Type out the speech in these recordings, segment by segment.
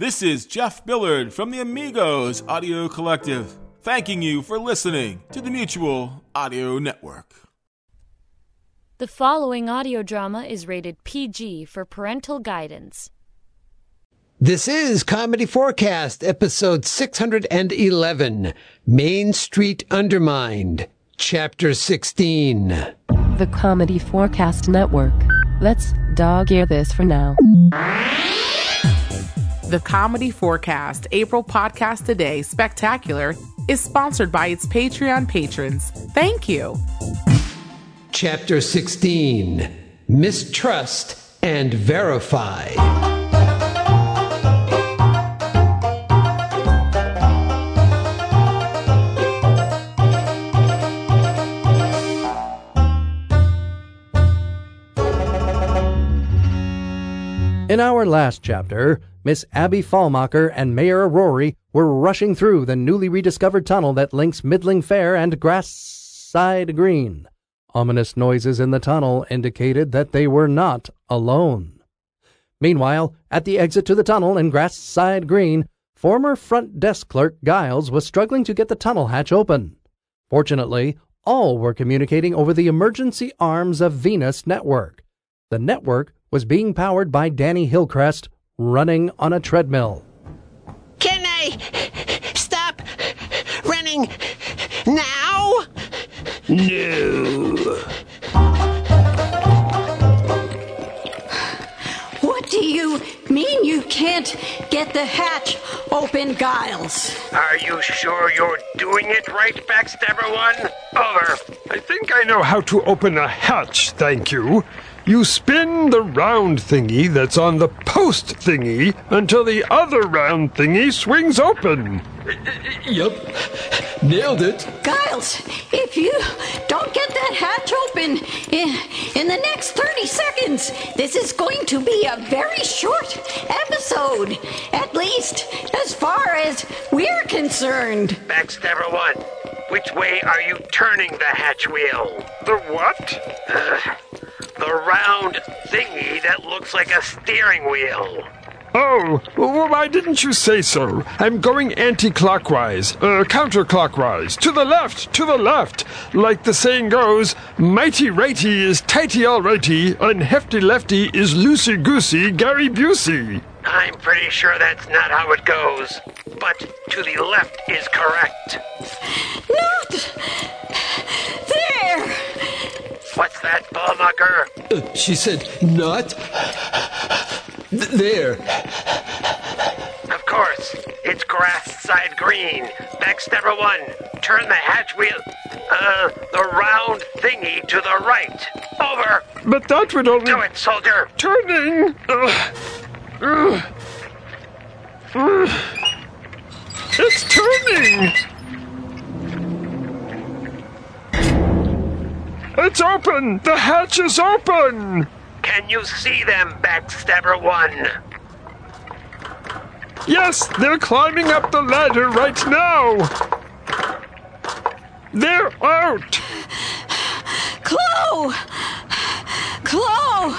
This is Jeff Billard from the Amigos Audio Collective, thanking you for listening to the Mutual Audio Network. The following audio drama is rated PG for parental guidance. This is Comedy4Cast, episode 611 Main Street Undermined, chapter 16. The Comedy4Cast Network. Let's dog ear this for now. The Comedy4Cast April Podcast Today Spectacular is sponsored by its Patreon patrons. Thank you. Chapter 16 Mistrust and Verify. In our last chapter, Miss Abby Fallmacher and Mayor Rory were rushing through the newly rediscovered tunnel that links Middling Fair and Grassside Green. Ominous noises in the tunnel indicated that they were not alone. Meanwhile, at the exit to the tunnel in Grassside Green, former front desk clerk Giles was struggling to get the tunnel hatch open. Fortunately, all were communicating over the emergency arms of Venus Network. The network was being powered by Danny Hillcrest running on a treadmill. Can I stop running now? No. What do you mean you can't get the hatch open, Giles? Are you sure you're doing it right, Backstabber One? Over. I think I know how to open a hatch, thank you. You spin the round thingy that's on the post thingy until the other round thingy swings open. Yep. Nailed it. Giles, if you don't get that hatch open in, in the next 30 seconds, this is going to be a very short episode. At least as far as we're concerned. Backstabber One, which way are you turning the hatch wheel? The what? Uh, the round thingy that looks like a steering wheel. Oh, well, why didn't you say so? I'm going anti clockwise, uh, counterclockwise, to the left, to the left. Like the saying goes, mighty righty is tighty alrighty, and hefty lefty is loosey goosey Gary Busey. I'm pretty sure that's not how it goes, but to the left is correct. Not there! What's that, Ballmucker? Uh, she said, not Th- there. Of course, it's grass side green. Backstabber one, turn the hatch wheel, uh, the round thingy to the right. Over. But that would only. Do it, soldier. Turning. Uh, uh, uh, it's turning. It's open! The hatch is open! Can you see them, Backstabber One? Yes, they're climbing up the ladder right now! They're out! Chloe! Chloe!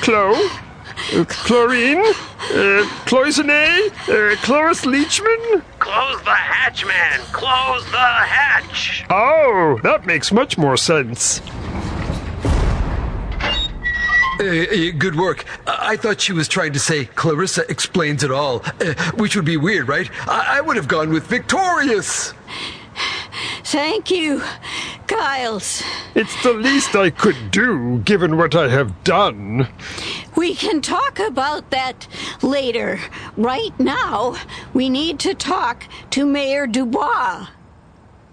Chloe? Uh, chlorine? Uh, cloisonne? Uh, Cloris Leachman? Close the hatch, man! Close the hatch! Oh, that makes much more sense. Uh, uh, good work. I-, I thought she was trying to say Clarissa explains it all, uh, which would be weird, right? I, I would have gone with victorious. Thank you, Giles. It's the least I could do, given what I have done. We can talk about that later. Right now, we need to talk to Mayor Dubois.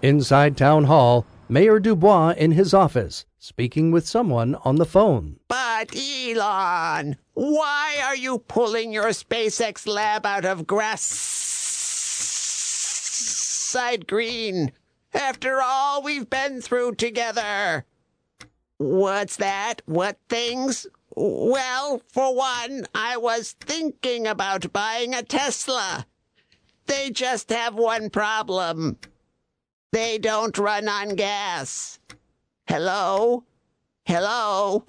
Inside Town Hall, Mayor Dubois in his office speaking with someone on the phone. But Elon, why are you pulling your SpaceX lab out of grass side green? After all we've been through together. What's that? What things? Well, for one, I was thinking about buying a Tesla. They just have one problem. They don't run on gas. Hello? Hello?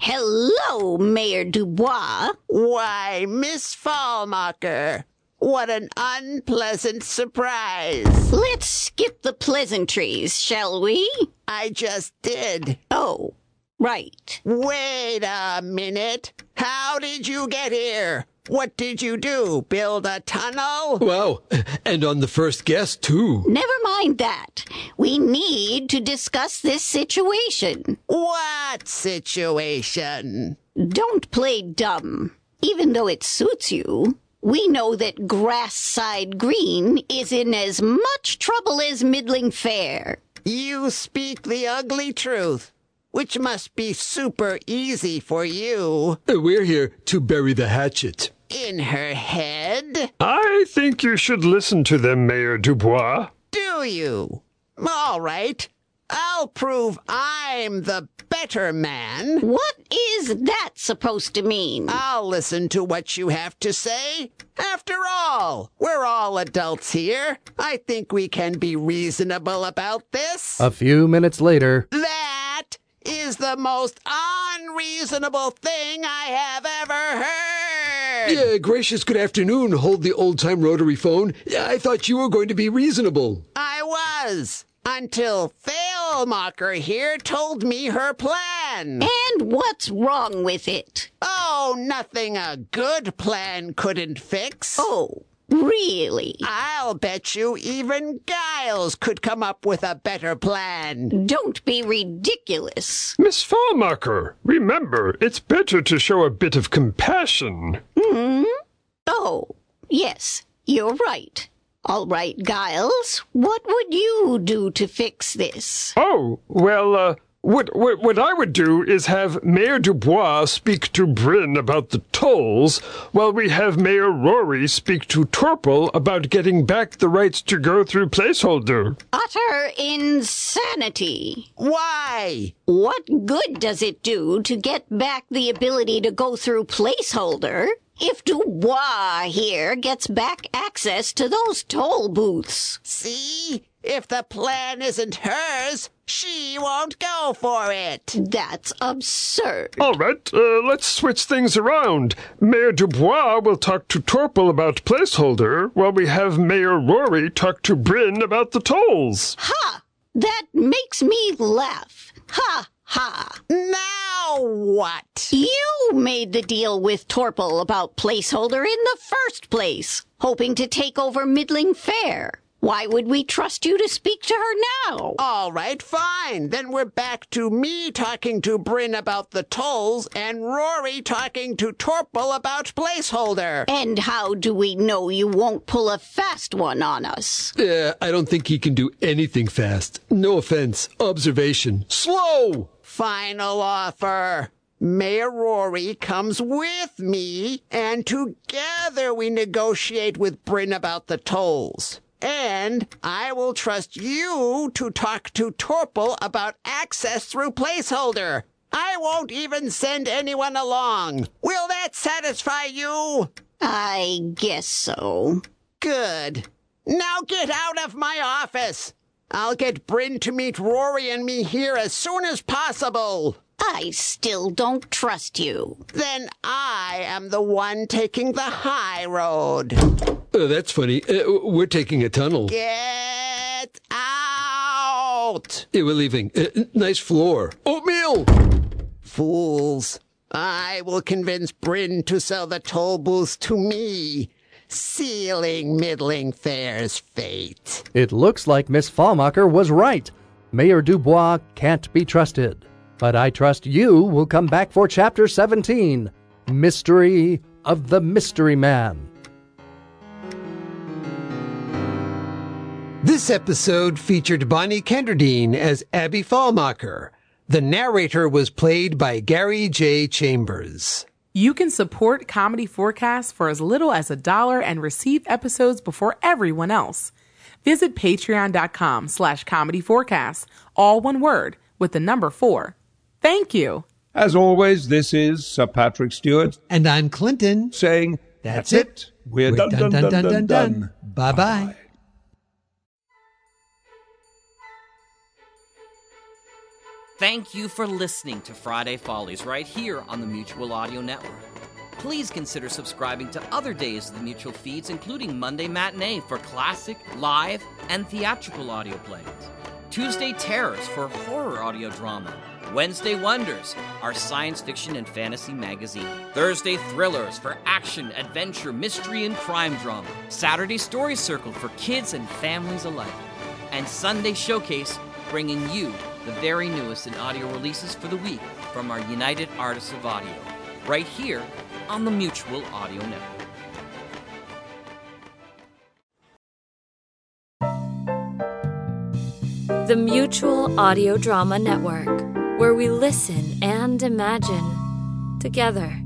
Hello, Mayor Dubois. Why, Miss Fallmacher. What an unpleasant surprise. Let's skip the pleasantries, shall we? I just did. Oh, right. Wait a minute. How did you get here? What did you do? Build a tunnel? Wow. And on the first guess, too. Never mind that. We need to discuss this situation. What situation? Don't play dumb. Even though it suits you, we know that Grass Side Green is in as much trouble as Middling Fair. You speak the ugly truth, which must be super easy for you. We're here to bury the hatchet. In her head? I think you should listen to them, Mayor Dubois. Do you? All right. I'll prove I'm the better man. What is that supposed to mean? I'll listen to what you have to say. After all, we're all adults here. I think we can be reasonable about this. A few minutes later, That is the most unreasonable thing I have ever heard. Yeah, gracious good afternoon. Hold the old time rotary phone. I thought you were going to be reasonable. I was. Until Failmacher here told me her plan. And what's wrong with it? Oh, nothing a good plan couldn't fix. Oh, really? I'll bet you even Giles could come up with a better plan. Don't be ridiculous. Miss Fallmacher, remember, it's better to show a bit of compassion. Hmm? Oh, yes, you're right. All right, Giles, what would you do to fix this? Oh, well, uh, what, what, what I would do is have Mayor Dubois speak to Bryn about the tolls, while we have Mayor Rory speak to Torple about getting back the rights to go through placeholder. Utter insanity. Why? What good does it do to get back the ability to go through placeholder if Dubois here gets back access to those toll booths? See? If the plan isn't hers, she won't go for it. That's absurd. All right, uh, let's switch things around. Mayor Dubois will talk to Torple about placeholder, while we have Mayor Rory talk to Bryn about the tolls. Ha! That makes me laugh. Ha! Ha! Now what? You made the deal with Torple about placeholder in the first place, hoping to take over Middling Fair. Why would we trust you to speak to her now? All right, fine. Then we're back to me talking to Bryn about the tolls and Rory talking to Torple about placeholder. And how do we know you won't pull a fast one on us? Uh, I don't think he can do anything fast. No offense. Observation. Slow! Final offer. Mayor Rory comes with me, and together we negotiate with Bryn about the tolls. And I will trust you to talk to Torple about access through placeholder. I won't even send anyone along. Will that satisfy you? I guess so. Good. Now get out of my office. I'll get Bryn to meet Rory and me here as soon as possible. I still don't trust you. Then I am the one taking the high road. Uh, that's funny. Uh, we're taking a tunnel. Get out! Yeah, we're leaving. Uh, nice floor. Oatmeal! Fools. I will convince Bryn to sell the toll booths to me, sealing Middling Fair's fate. it looks like Miss Fallmacher was right. Mayor Dubois can't be trusted. But I trust you will come back for Chapter 17 Mystery of the Mystery Man. This episode featured Bonnie Kenderdine as Abby Fallmacher, The narrator was played by Gary J. Chambers. You can support Comedy4Cast for as little as a dollar and receive episodes before everyone else. Visit patreon.com slash comedy forecast, all one word, with the number four. Thank you. As always, this is Sir Patrick Stewart. And I'm Clinton. Saying, That's, That's it. We're, done, done, done, done, done, done. Bye bye. Thank you for listening to Friday Follies right here on the Mutual Audio Network. Please consider subscribing to other days of the Mutual feeds, including Monday Matinee for classic, live, and theatrical audio plays, Tuesday Terrors for horror audio drama, Wednesday Wonders, our science fiction and fantasy magazine, Thursday Thrillers for action, adventure, mystery, and crime drama, Saturday Story Circle for kids and families alike, and Sunday Showcase bringing you the very newest in audio releases for the week from our United Artists of Audio, right here on the Mutual Audio Network. The Mutual Audio Drama Network, where we listen and imagine together.